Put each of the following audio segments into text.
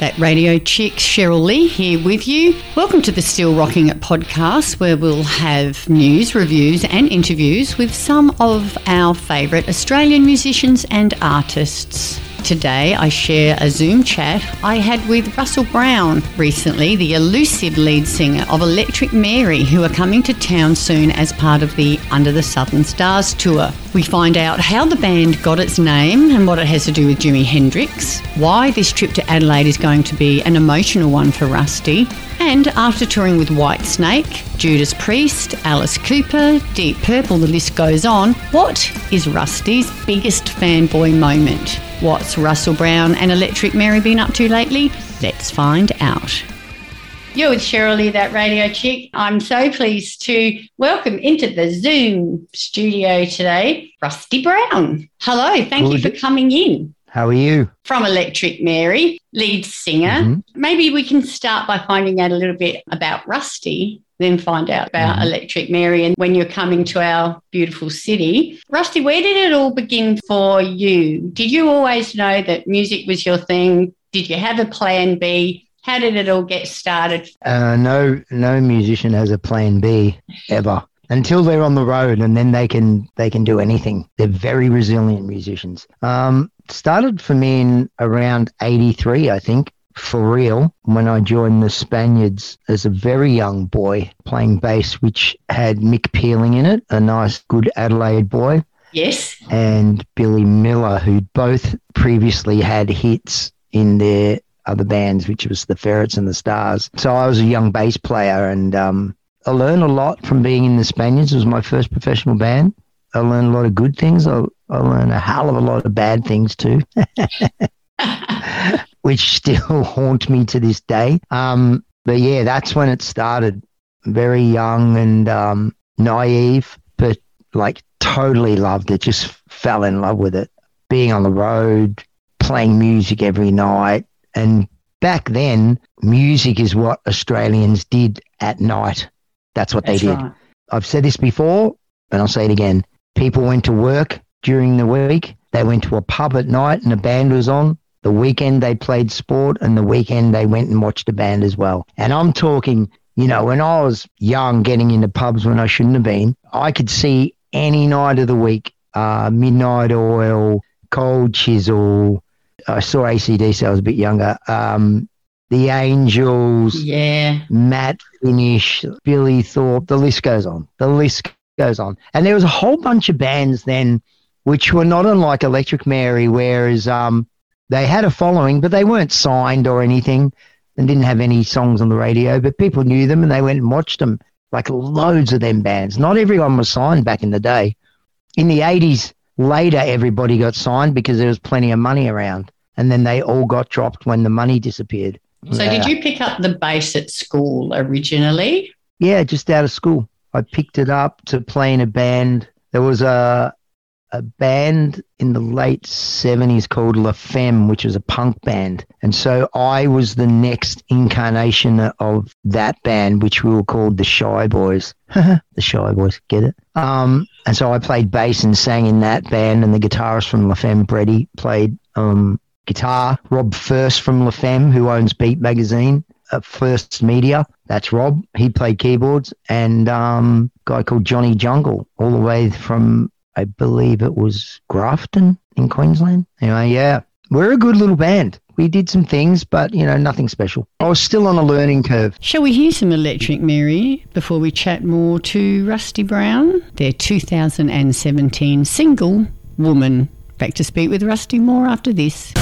That radio chick, Cheryl Lee, here with you. Welcome to the Still Rocking It podcast, where we'll have news, reviews, and interviews with some of our favourite Australian musicians and artists. Today, I share a Zoom chat I had with Russell Brown recently, the elusive lead singer of Electric Mary, who are coming to town soon as part of the Under the Southern Stars tour. We find out how the band got its name and what it has to do with Jimi Hendrix, why this trip to Adelaide is going to be an emotional one for Rusty, and after touring with Whitesnake, Judas Priest, Alice Cooper, Deep Purple, the list goes on, what is Rusty's biggest fanboy moment? What's Russell Brown and Electric Mary been up to lately? Let's find out. You're with Cheryl Lee, that radio chick. I'm so pleased to welcome into the Zoom studio today Rusty Brown. Hello, thank Good. you for coming in. How are you? From Electric Mary, lead singer. Mm-hmm. Maybe we can start by finding out a little bit about Rusty, then find out about mm-hmm. Electric Mary and when you're coming to our beautiful city. Rusty, where did it all begin for you? Did you always know that music was your thing? Did you have a plan B? How did it all get started? Uh, no, no musician has a plan B ever until they're on the road, and then they can they can do anything. They're very resilient musicians. Um, started for me in around 83, I think, for real, when I joined the Spaniards as a very young boy playing bass, which had Mick Pealing in it, a nice, good Adelaide boy. Yes. And Billy Miller, who both previously had hits in their other bands, which was the Ferrets and the Stars. So I was a young bass player and um, I learned a lot from being in the Spaniards. It was my first professional band. I learned a lot of good things. I, I learned a hell of a lot of bad things too, which still haunt me to this day. Um, but yeah, that's when it started. Very young and um, naive, but like totally loved it. Just fell in love with it. Being on the road, playing music every night. And back then, music is what Australians did at night. That's what That's they did. Right. I've said this before, and I'll say it again. People went to work during the week. They went to a pub at night and a band was on. The weekend they played sport and the weekend they went and watched a band as well. And I'm talking, you know, when I was young getting into pubs when I shouldn't have been, I could see any night of the week, uh, Midnight Oil, Cold Chisel. I saw ACDC, so I was a bit younger. Um, the Angels, yeah, Matt Finish, Billy Thorpe, the list goes on. The list goes on. And there was a whole bunch of bands then which were not unlike Electric Mary, whereas um, they had a following, but they weren't signed or anything and didn't have any songs on the radio, but people knew them and they went and watched them. Like loads of them bands. Not everyone was signed back in the day. In the 80s, later, everybody got signed because there was plenty of money around. And then they all got dropped when the money disappeared. So, yeah. did you pick up the bass at school originally? Yeah, just out of school. I picked it up to play in a band. There was a a band in the late 70s called La Femme, which was a punk band. And so I was the next incarnation of that band, which we were called the Shy Boys. the Shy Boys, get it? Um, and so I played bass and sang in that band, and the guitarist from La Femme, Brady, played um, guitar. Rob Furst from La Femme, who owns Beat Magazine, uh, Furst Media. That's Rob. He played keyboards, and um, guy called Johnny Jungle, all the way from I believe it was Grafton in Queensland. Anyway, yeah, we're a good little band. We did some things, but you know, nothing special. I was still on a learning curve. Shall we hear some Electric Mary before we chat more to Rusty Brown? Their 2017 single, Woman. Back to speak with Rusty more after this.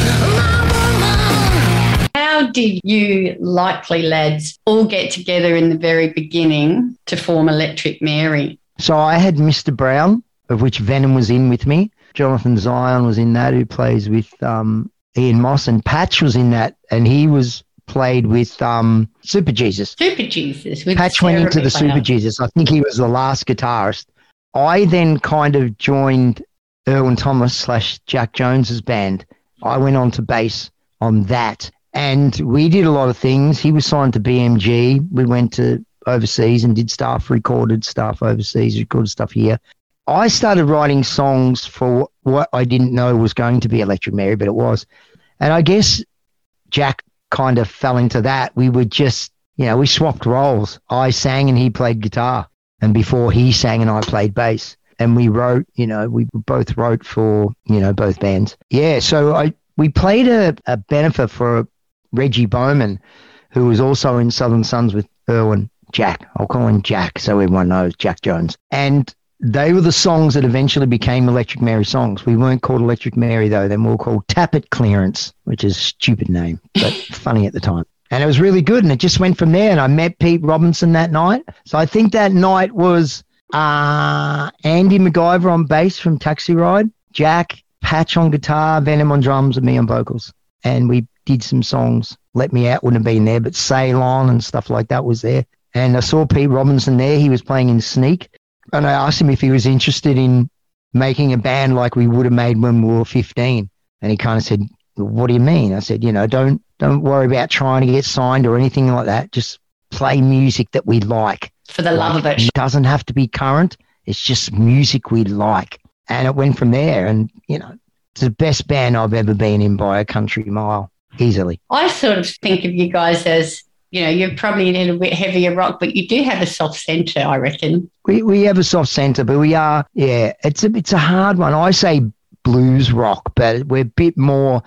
How did you likely lads all get together in the very beginning to form Electric Mary? So I had Mr. Brown, of which Venom was in with me. Jonathan Zion was in that, who plays with um, Ian Moss, and Patch was in that, and he was played with um, Super Jesus. Super Jesus. Patch went into the Super Jesus. I think he was the last guitarist. I then kind of joined Irwin Thomas slash Jack Jones's band. I went on to bass on that. And we did a lot of things. He was signed to BMG. We went to overseas and did stuff, recorded stuff overseas, recorded stuff here. I started writing songs for what I didn't know was going to be Electric Mary, but it was. And I guess Jack kind of fell into that. We would just, you know, we swapped roles. I sang and he played guitar. And before he sang and I played bass. And we wrote, you know, we both wrote for, you know, both bands. Yeah. So I, we played a, a benefit for Reggie Bowman, who was also in Southern Sons with Irwin Jack. I'll call him Jack so everyone knows Jack Jones. And they were the songs that eventually became Electric Mary songs. We weren't called Electric Mary though. Then we were called Tappet Clearance, which is a stupid name, but funny at the time. And it was really good. And it just went from there. And I met Pete Robinson that night. So I think that night was uh, Andy MacGyver on bass from Taxi Ride, Jack, Patch on guitar, Venom on drums, and me on vocals. And we did some songs. Let Me Out wouldn't have been there, but Sail On and stuff like that was there. And I saw Pete Robinson there. He was playing in Sneak and I asked him if he was interested in making a band like we would have made when we were 15. And he kind of said, what do you mean? I said, you know, don't, don't worry about trying to get signed or anything like that. Just play music that we like. For the love of it. It doesn't have to be current. It's just music we like. And it went from there. And, you know, it's the best band I've ever been in by a country mile, easily. I sort of think of you guys as you know, you're probably in a bit heavier rock, but you do have a soft centre, I reckon. We we have a soft centre, but we are yeah, it's a it's a hard one. I say blues rock, but we're a bit more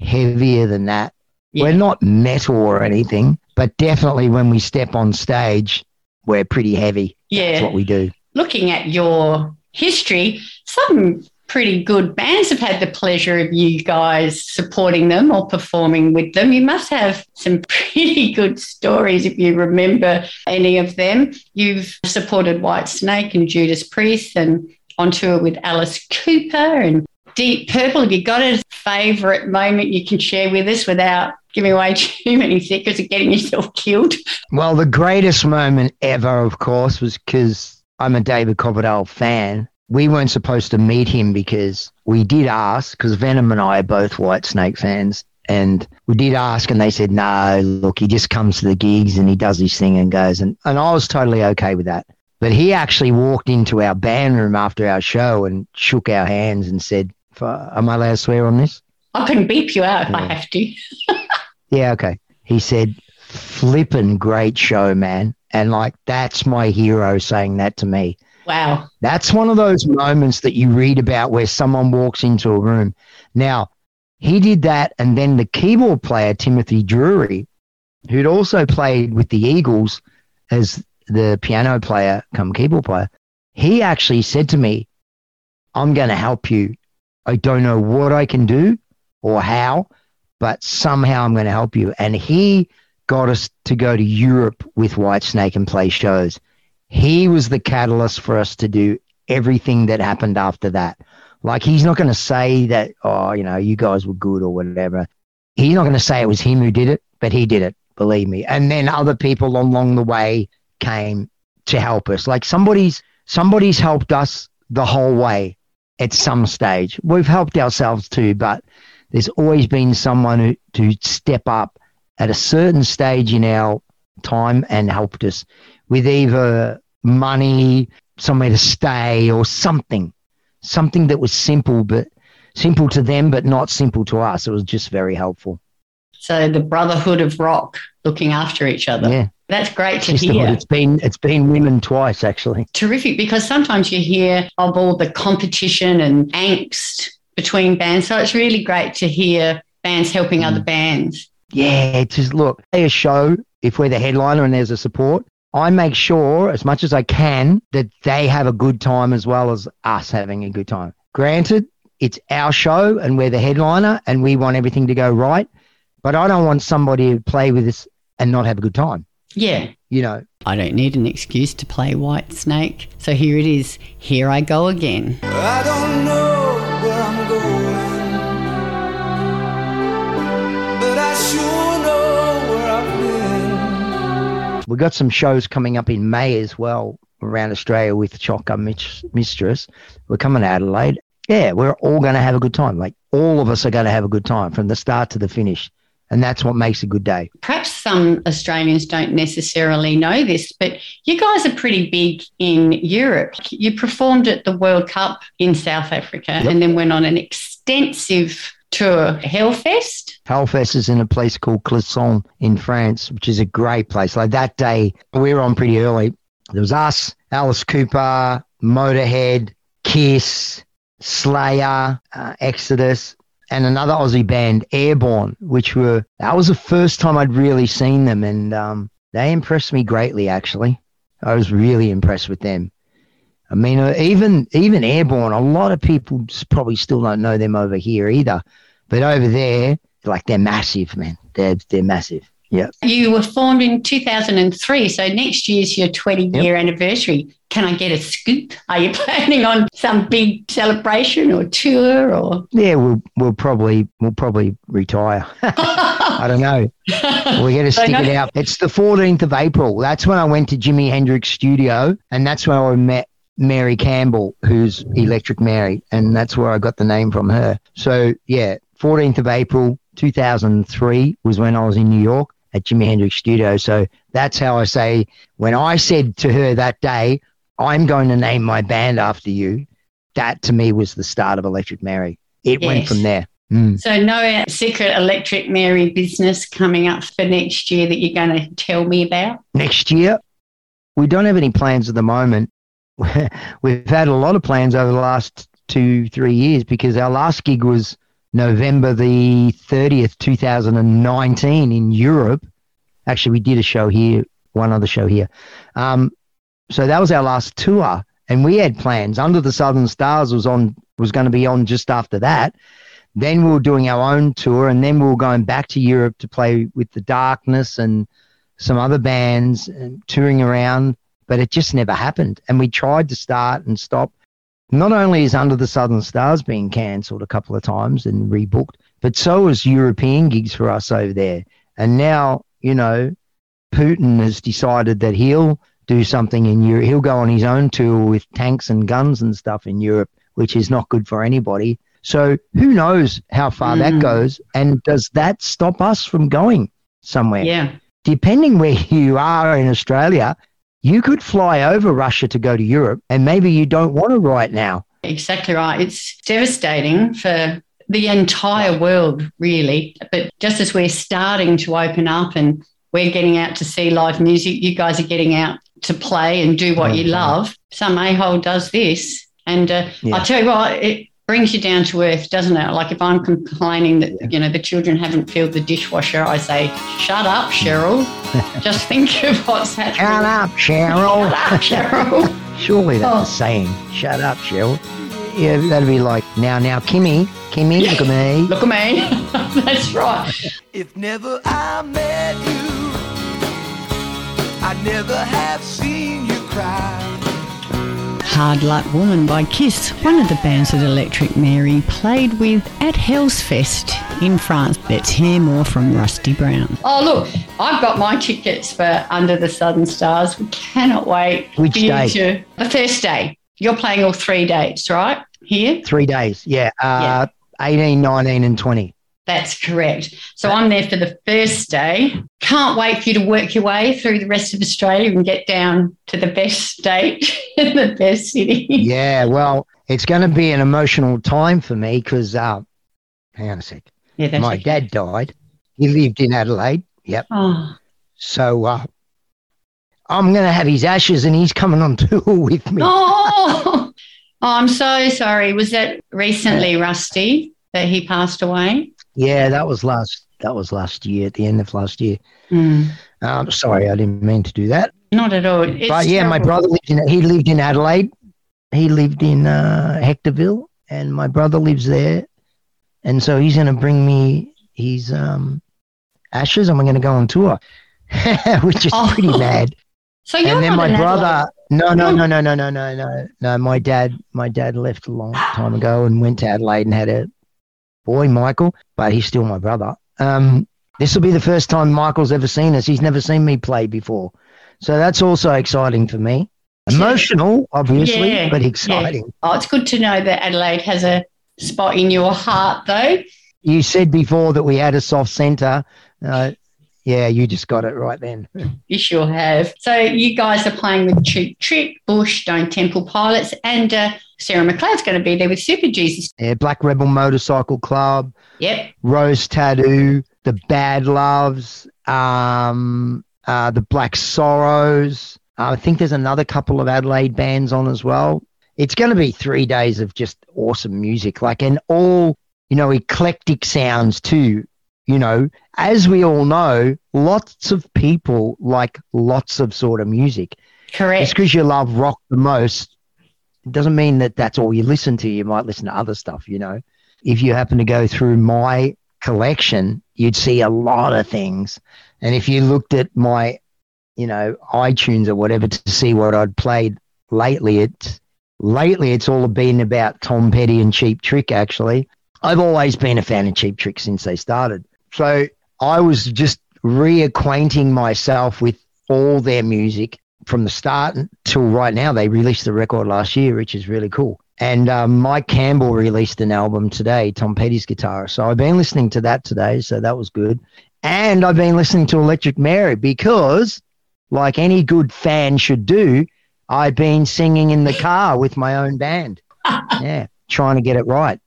heavier than that. Yeah. We're not metal or anything, but definitely when we step on stage, we're pretty heavy. Yeah. That's what we do. Looking at your history, some pretty good bands have had the pleasure of you guys supporting them or performing with them. You must have some pretty good stories if you remember any of them. You've supported Whitesnake and Judas Priest and on tour with Alice Cooper and Deep Purple. Have you got a favourite moment you can share with us without giving away too many secrets and getting yourself killed? Well, the greatest moment ever, of course, was because I'm a David Coverdale fan we weren't supposed to meet him because we did ask, because Venom and I are both Whitesnake fans. And we did ask, and they said, no, look, he just comes to the gigs and he does his thing and goes. And, and I was totally okay with that. But he actually walked into our band room after our show and shook our hands and said, Am I allowed to swear on this? I can beep you out if yeah. I have to. yeah, okay. He said, Flippin' great show, man. And like, that's my hero saying that to me. Wow. That's one of those moments that you read about where someone walks into a room. Now, he did that, and then the keyboard player, Timothy Drury, who'd also played with the Eagles as the piano player come keyboard player, he actually said to me, I'm going to help you. I don't know what I can do or how, but somehow I'm going to help you. And he got us to go to Europe with Whitesnake and play shows. He was the catalyst for us to do everything that happened after that. Like he's not going to say that, oh, you know, you guys were good or whatever. He's not going to say it was him who did it, but he did it, believe me. And then other people along the way came to help us. Like somebody's somebody's helped us the whole way at some stage. We've helped ourselves too, but there's always been someone who to step up at a certain stage in our time and helped us with either money, somewhere to stay, or something, something that was simple, but simple to them, but not simple to us. It was just very helpful. So the brotherhood of rock, looking after each other. Yeah. That's great to hear. It's been it's been women twice actually. Terrific because sometimes you hear of all the competition and angst between bands. So it's really great to hear bands helping mm. other bands. Yeah, just look, play a show if we're the headliner and there's a support, I make sure as much as I can that they have a good time as well as us having a good time. Granted, it's our show and we're the headliner and we want everything to go right, but I don't want somebody to play with us and not have a good time. Yeah. You know, I don't need an excuse to play White Snake. So here it is. Here I go again. I We've got some shows coming up in May as well around Australia with Shotgun Mistress. We're coming to Adelaide. Yeah, we're all going to have a good time. Like all of us are going to have a good time from the start to the finish. And that's what makes a good day. Perhaps some Australians don't necessarily know this, but you guys are pretty big in Europe. You performed at the World Cup in South Africa yep. and then went on an extensive tour? Hellfest? Hellfest is in a place called Clisson in France, which is a great place. Like that day, we were on pretty early. There was us, Alice Cooper, Motorhead, Kiss, Slayer, uh, Exodus, and another Aussie band, Airborne, which were that was the first time I'd really seen them, and um, they impressed me greatly. Actually, I was really impressed with them. I mean, uh, even even Airborne, a lot of people probably still don't know them over here either, but over there, like they're massive, man. They're they're massive. Yeah. You were formed in 2003, so next year's your 20 year yep. anniversary. Can I get a scoop? Are you planning on some big celebration or tour or? Yeah, we'll we'll probably we'll probably retire. I don't know. We're going to stick it out. It's the 14th of April. That's when I went to Jimi Hendrix studio, and that's when I met Mary Campbell, who's Electric Mary, and that's where I got the name from her. So yeah, 14th of April 2003 was when I was in New York at Jimi Hendrix Studio. So that's how I say when I said to her that day, I'm going to name my band after you. That to me was the start of Electric Mary. It yes. went from there. Mm. So, no secret Electric Mary business coming up for next year that you're going to tell me about? Next year, we don't have any plans at the moment. We've had a lot of plans over the last two, three years because our last gig was November the 30th, 2019 in Europe. Actually, we did a show here, one other show here. Um, so that was our last tour, and we had plans. Under the Southern Stars was on was going to be on just after that. Then we were doing our own tour, and then we were going back to Europe to play with the Darkness and some other bands, and touring around. But it just never happened, and we tried to start and stop. Not only is Under the Southern Stars being cancelled a couple of times and rebooked, but so is European gigs for us over there. And now, you know, Putin has decided that he'll do something in Europe. He'll go on his own tour with tanks and guns and stuff in Europe, which is not good for anybody. So who knows how far mm. that goes? And does that stop us from going somewhere? Yeah. Depending where you are in Australia, you could fly over Russia to go to Europe, and maybe you don't want to right now. Exactly right. It's devastating for the entire world, really. But just as we're starting to open up and we're getting out to see live music, you guys are getting out to play and do what you love. Some a hole does this. And uh, yeah. I tell you what, it, brings you down to earth, doesn't it? Like if I'm complaining that you know the children haven't filled the dishwasher, I say, "Shut up, Cheryl. Just think of what's happening." Shut up, Cheryl. Shut up, Cheryl. Surely that's oh. a saying. Shut up, Cheryl. Yeah, that'd be like now, now, Kimmy, Kimmy, look at me. Look at me. that's right. If never I met you, I'd never have seen you cry. Hard Luck Woman by Kiss, one of the bands that Electric Mary played with at Hellfest in France. Let's hear more from Rusty Brown. Oh, look, I've got my tickets for Under the Southern Stars. We cannot wait. Which day? To, the first day. You're playing all three dates, right? Here? Three days, yeah. Uh, yeah. 18, 19, and 20. That's correct. So I'm there for the first day. Can't wait for you to work your way through the rest of Australia and get down to the best state in the best city. Yeah, well, it's going to be an emotional time for me because, uh, hang on a sec. Yeah, My okay. dad died. He lived in Adelaide. Yep. Oh. So uh, I'm going to have his ashes and he's coming on tour with me. Oh, oh I'm so sorry. Was that recently, Rusty, that he passed away? Yeah, that was last. That was last year, at the end of last year. Mm. Um, sorry, I didn't mean to do that. Not at all. It's but yeah, terrible. my brother lived in. He lived in Adelaide. He lived in uh, Hectorville, and my brother lives there, and so he's going to bring me his um, ashes, and we're going to go on tour, which is oh. pretty mad. So you're and then my brother. No, no, no, no, no, no, no, no, no. My dad, my dad left a long time ago and went to Adelaide and had a boy, Michael, but he's still my brother. Um, this will be the first time Michael's ever seen us. He's never seen me play before. So that's also exciting for me. Emotional, obviously, yeah, but exciting. Yeah. Oh, it's good to know that Adelaide has a spot in your heart, though. You said before that we had a soft centre. Uh, Yeah, you just got it right then. You sure have. So you guys are playing with Cheap Trick, Bush, Stone Temple Pilots, and uh, Sarah McLeod's going to be there with Super Jesus. Yeah, Black Rebel Motorcycle Club, Yep. Rose Tattoo, the Bad Loves, um, uh, the Black Sorrows. Uh, I think there's another couple of Adelaide bands on as well. It's going to be three days of just awesome music, like and all you know eclectic sounds too. You know, as we all know, lots of people like lots of sort of music. Just Correct. because you love rock the most, it doesn't mean that that's all you listen to. You might listen to other stuff, you know. If you happen to go through my collection, you'd see a lot of things. And if you looked at my, you know, iTunes or whatever to see what I'd played lately, it's lately it's all been about Tom Petty and Cheap Trick. Actually, I've always been a fan of Cheap Trick since they started. So I was just reacquainting myself with all their music from the start till right now. They released the record last year, which is really cool. And um, Mike Campbell released an album today, Tom Petty's guitar. So I've been listening to that today. So that was good. And I've been listening to Electric Mary because, like any good fan should do, I've been singing in the car with my own band. yeah, trying to get it right.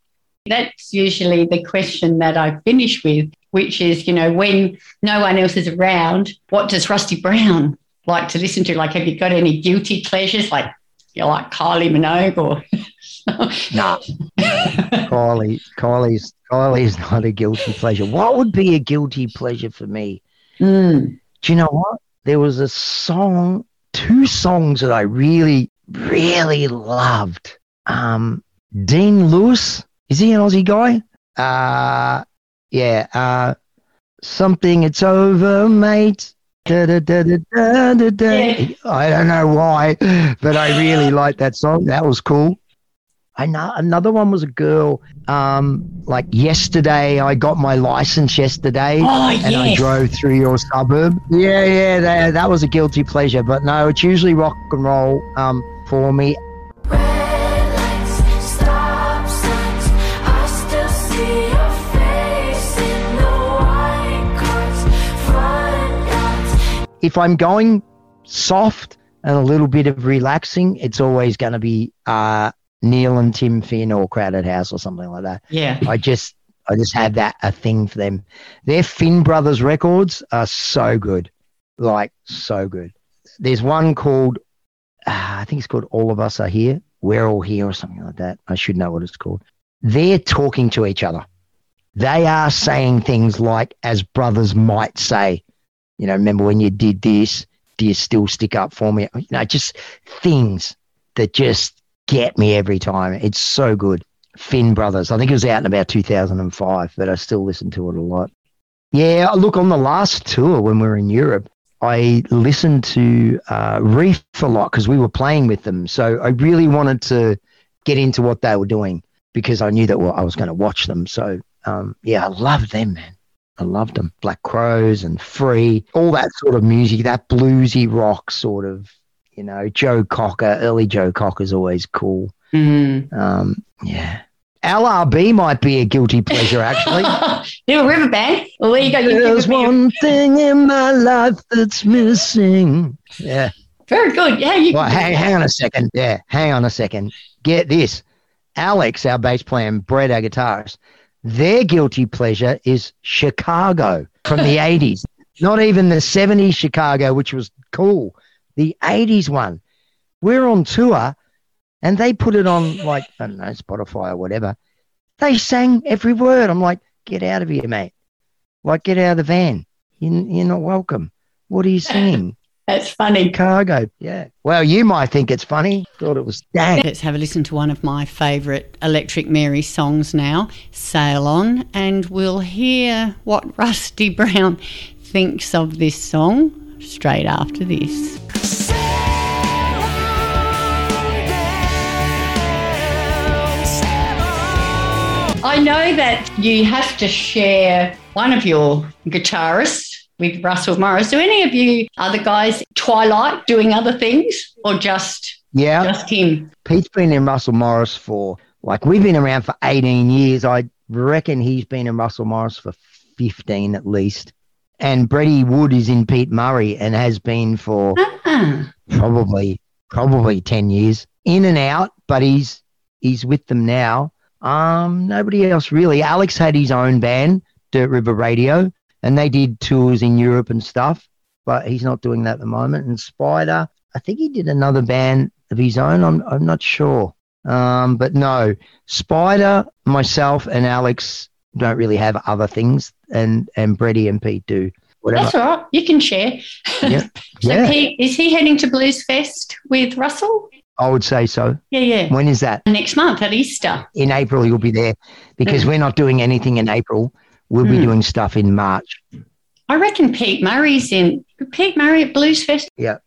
That's usually the question that I finish with, which is, you know, when no one else is around, what does Rusty Brown like to listen to? Like, have you got any guilty pleasures? Like, you like Kylie Minogue or. Nah, Kylie, Kylie's, Kylie's not a guilty pleasure. What would be a guilty pleasure for me? Mm. Do you know what? There was a song, two songs that I really, really loved. Um, Dean Lewis, is he an Aussie guy? Uh, yeah. Uh, something, it's over, mate. Da, da, da. Yeah. I don't know why, but I really liked that song. That was cool. I know another one was a girl. Um, like yesterday, I got my license yesterday Oh, and I drove through your suburb. Yeah, yeah, that, that was a guilty pleasure. But no, it's usually rock and roll um, for me. If I'm going soft and a little bit of relaxing, it's always going to be uh, Neil and Tim Finn or Crowded House or something like that. Yeah. I just, I just have that a thing for them. Their Finn Brothers records are so good, like so good. There's one called, uh, I think it's called All of Us Are Here. We're all here or something like that. I should know what it's called. They're talking to each other. They are saying things like, as brothers might say, you know, remember when you did this? Do you still stick up for me? You know, just things that just get me every time. It's so good. Finn Brothers. I think it was out in about 2005, but I still listen to it a lot. Yeah, look, on the last tour when we were in Europe, I listened to uh, Reef a lot because we were playing with them. So I really wanted to get into what they were doing because I knew that well, I was going to watch them. So um, yeah, I love them, man. I loved them. Black Crowes and Free, all that sort of music, that bluesy rock sort of, you know, Joe Cocker, early Joe Cocker is always cool. Mm. Um, yeah. LRB might be a guilty pleasure, actually. Little river band. Well, there you go. You There's one thing in my life that's missing. Yeah. Very good. Yeah, you Well, hang, hang on a second. Yeah, hang on a second. Get this. Alex, our bass player, and Brett, our guitarist, their guilty pleasure is Chicago from the 80s. Not even the 70s Chicago, which was cool. The 80s one. We're on tour and they put it on like, I don't know, Spotify or whatever. They sang every word. I'm like, get out of here, mate. Like, get out of the van. You, you're not welcome. What are you singing? That's funny. Chicago. Yeah. Well, you might think it's funny. Thought it was dang. Let's have a listen to one of my favourite Electric Mary songs now, Sail On, and we'll hear what Rusty Brown thinks of this song straight after this. I know that you have to share one of your guitarists with Russell Morris. Do any of you other guys Twilight doing other things or just Yeah. just him? Pete's been in Russell Morris for, like, we've been around for 18 years. I reckon he's been in Russell Morris for 15 at least. And Brady Wood is in Pete Murray and has been for Ah, probably probably 10 years in and out but he's he's with them now um nobody else really alex had his own band dirt river radio and they did tours in europe and stuff but he's not doing that at the moment and spider i think he did another band of his own i'm, I'm not sure um but no spider myself and alex don't really have other things and and Brady and pete do whatever that's all right. You can share. Yeah. so Yeah. Pete, is he heading to Blues Fest with Russell? i would say so Yeah, yeah. when is that Next month at Easter. in April you'll be there because Mm. we're not doing anything in April. We'll be Mm. doing stuff in March. I reckon Pete Murray's in. Pete Murray at Blues Fest. Yeah.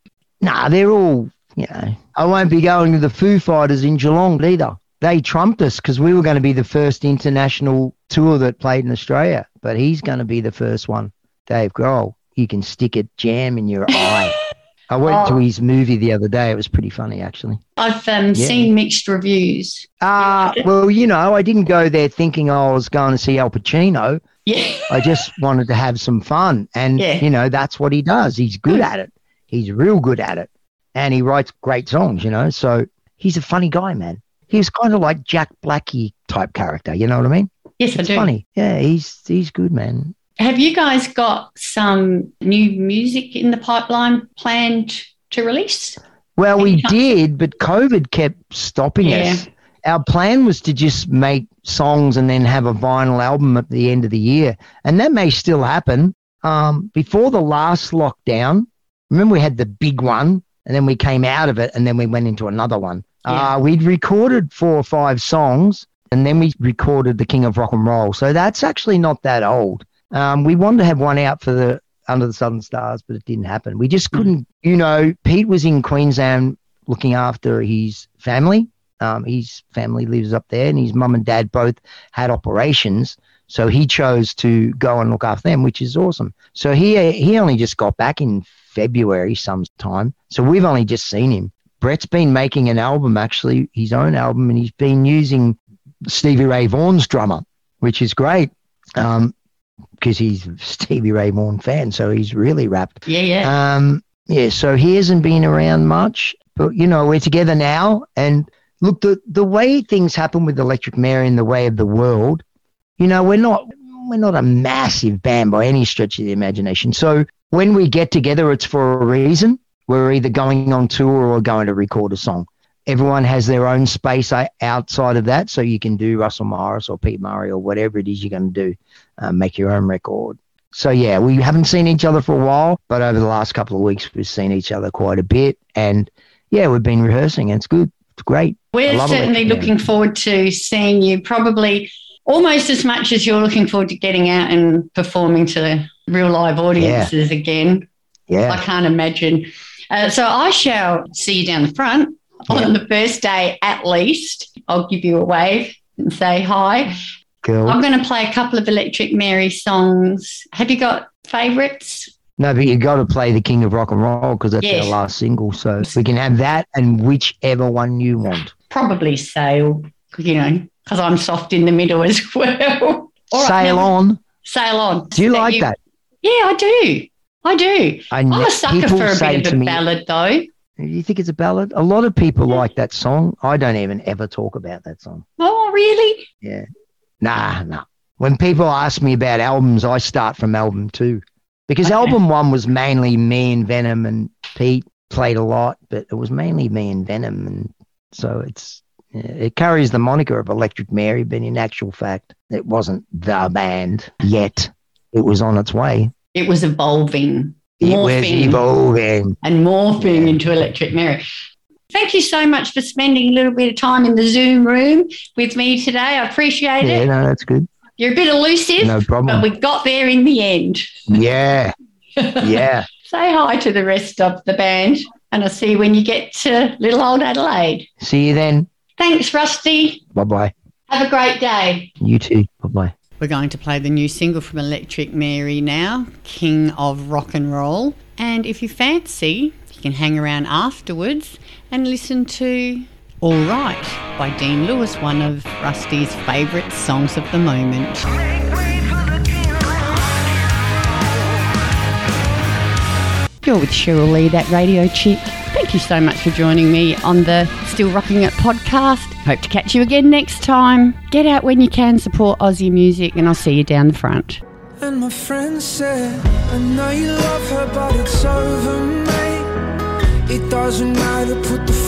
Nah, they're all, you know, I won't be going to the Foo Fighters in Geelong either. They trumped us because we were going to be the first international tour that played in Australia, but he's going to be the first one. Dave Grohl, you can stick a jam in your eye. I went to Oh. his movie the other day. It was pretty funny, actually. I've um, Yeah. seen mixed reviews. Uh, well, you know, I didn't go there thinking I was going to see Al Pacino. Yeah. I just wanted to have some fun. And, Yeah. you know, that's what he does. He's good hmm. at it. He's real good at it. And he writes great songs, you know. So he's a funny guy, man. He's kind of like Jack Blackie type character. You know what I mean? Yes, I It's do. funny. Yeah, he's he's good, man. Have you guys got some new music in the pipeline planned to release? Well, we did, but COVID kept stopping Yeah. us. Our plan was to just make songs and then have a vinyl album at the end of the year. And that may still happen. Um, before the last lockdown, remember we had the big one and then we came out of it and then we went into another one. Yeah. Uh, we'd recorded four or five songs and then we recorded The King of Rock and Roll. So that's actually not that old. Um, we wanted to have one out for the Under the Southern Stars, but it didn't happen. We just couldn't, you know, Pete was in Queensland looking after his family. Um, his family lives up there, and his mum and dad both had operations. So he chose to go and look after them, which is awesome. So he he only just got back in February sometime. So we've only just seen him. Brett's been making an album, actually, his own album, and he's been using Stevie Ray Vaughan's drummer, which is great. Um, because he's a Stevie Ray Vaughan fan, so he's really rapt. Yeah, yeah. Um, yeah, so he hasn't been around much, but you know, we're together now. And look, the, the way things happen with Electric Mary in the way of the world, you know, we're not we're not a massive band by any stretch of the imagination. So when we get together, it's for a reason. We're either going on tour or going to record a song. Everyone has their own space outside of that, so you can do Russell Morris or Pete Murray or whatever it is you're going to do, uh, make your own record. So yeah, we haven't seen each other for a while, but over the last couple of weeks we've seen each other quite a bit, and yeah, we've been rehearsing. And it's good. It's great. We're certainly looking forward to seeing you probably almost as much as you're looking forward to getting out and performing to real live audiences again. Yeah. I can't imagine. Uh, so I shall see you down the front on the first day at least. I'll give you a wave and say hi. cool. I'm going to play a couple of Electric Mary songs. Have you got favourites? No, but you got to play the King of Rock and Roll because that's Yes. our last single. So we can have that and whichever one you want. Probably Sail, you know, because I'm soft in the middle as well. All right, Sail now- on. Sail on. Do you like that? Yeah, I do. I do. I I'm a sucker for a bit of a me, ballad, though. You think it's a ballad? A lot of people like that song. I don't even ever talk about that song. Oh, really? Yeah. Nah, nah. When people ask me about albums, I start from album two. Because Okay. album one was mainly me and Venom and Pete played a lot, but it was mainly me and Venom. And so it's, it carries the moniker of Electric Mary, but in actual fact, it wasn't the band yet. It was on its way. It was evolving, It was morphing, evolving. and morphing Yeah. into Electric Mary. Thank you so much for spending a little bit of time in the Zoom room with me today. I appreciate Yeah, it. no, that's good. You're a bit elusive, No problem. but we got there in the end. Yeah, yeah. Say hi to the rest of the band, and I'll see you when you get to little old Adelaide. See you then. Thanks, Rusty. Bye bye. Have a great day. You too. Bye bye. We're going to play the new single from Electric Mary now, King of Rock and Roll. And if you fancy, you can hang around afterwards and listen to All Right by Dean Lewis, one of Rusty's favourite songs of the moment. You're with Cheryl Lee, that radio chick. Thank you so much for joining me on the Still Rocking It podcast. Hope to catch you again next time. Get out when you can, support Aussie music, and I'll see you down the front. And my friend said, I know you love her, but it's over, mate. It doesn't matter, put the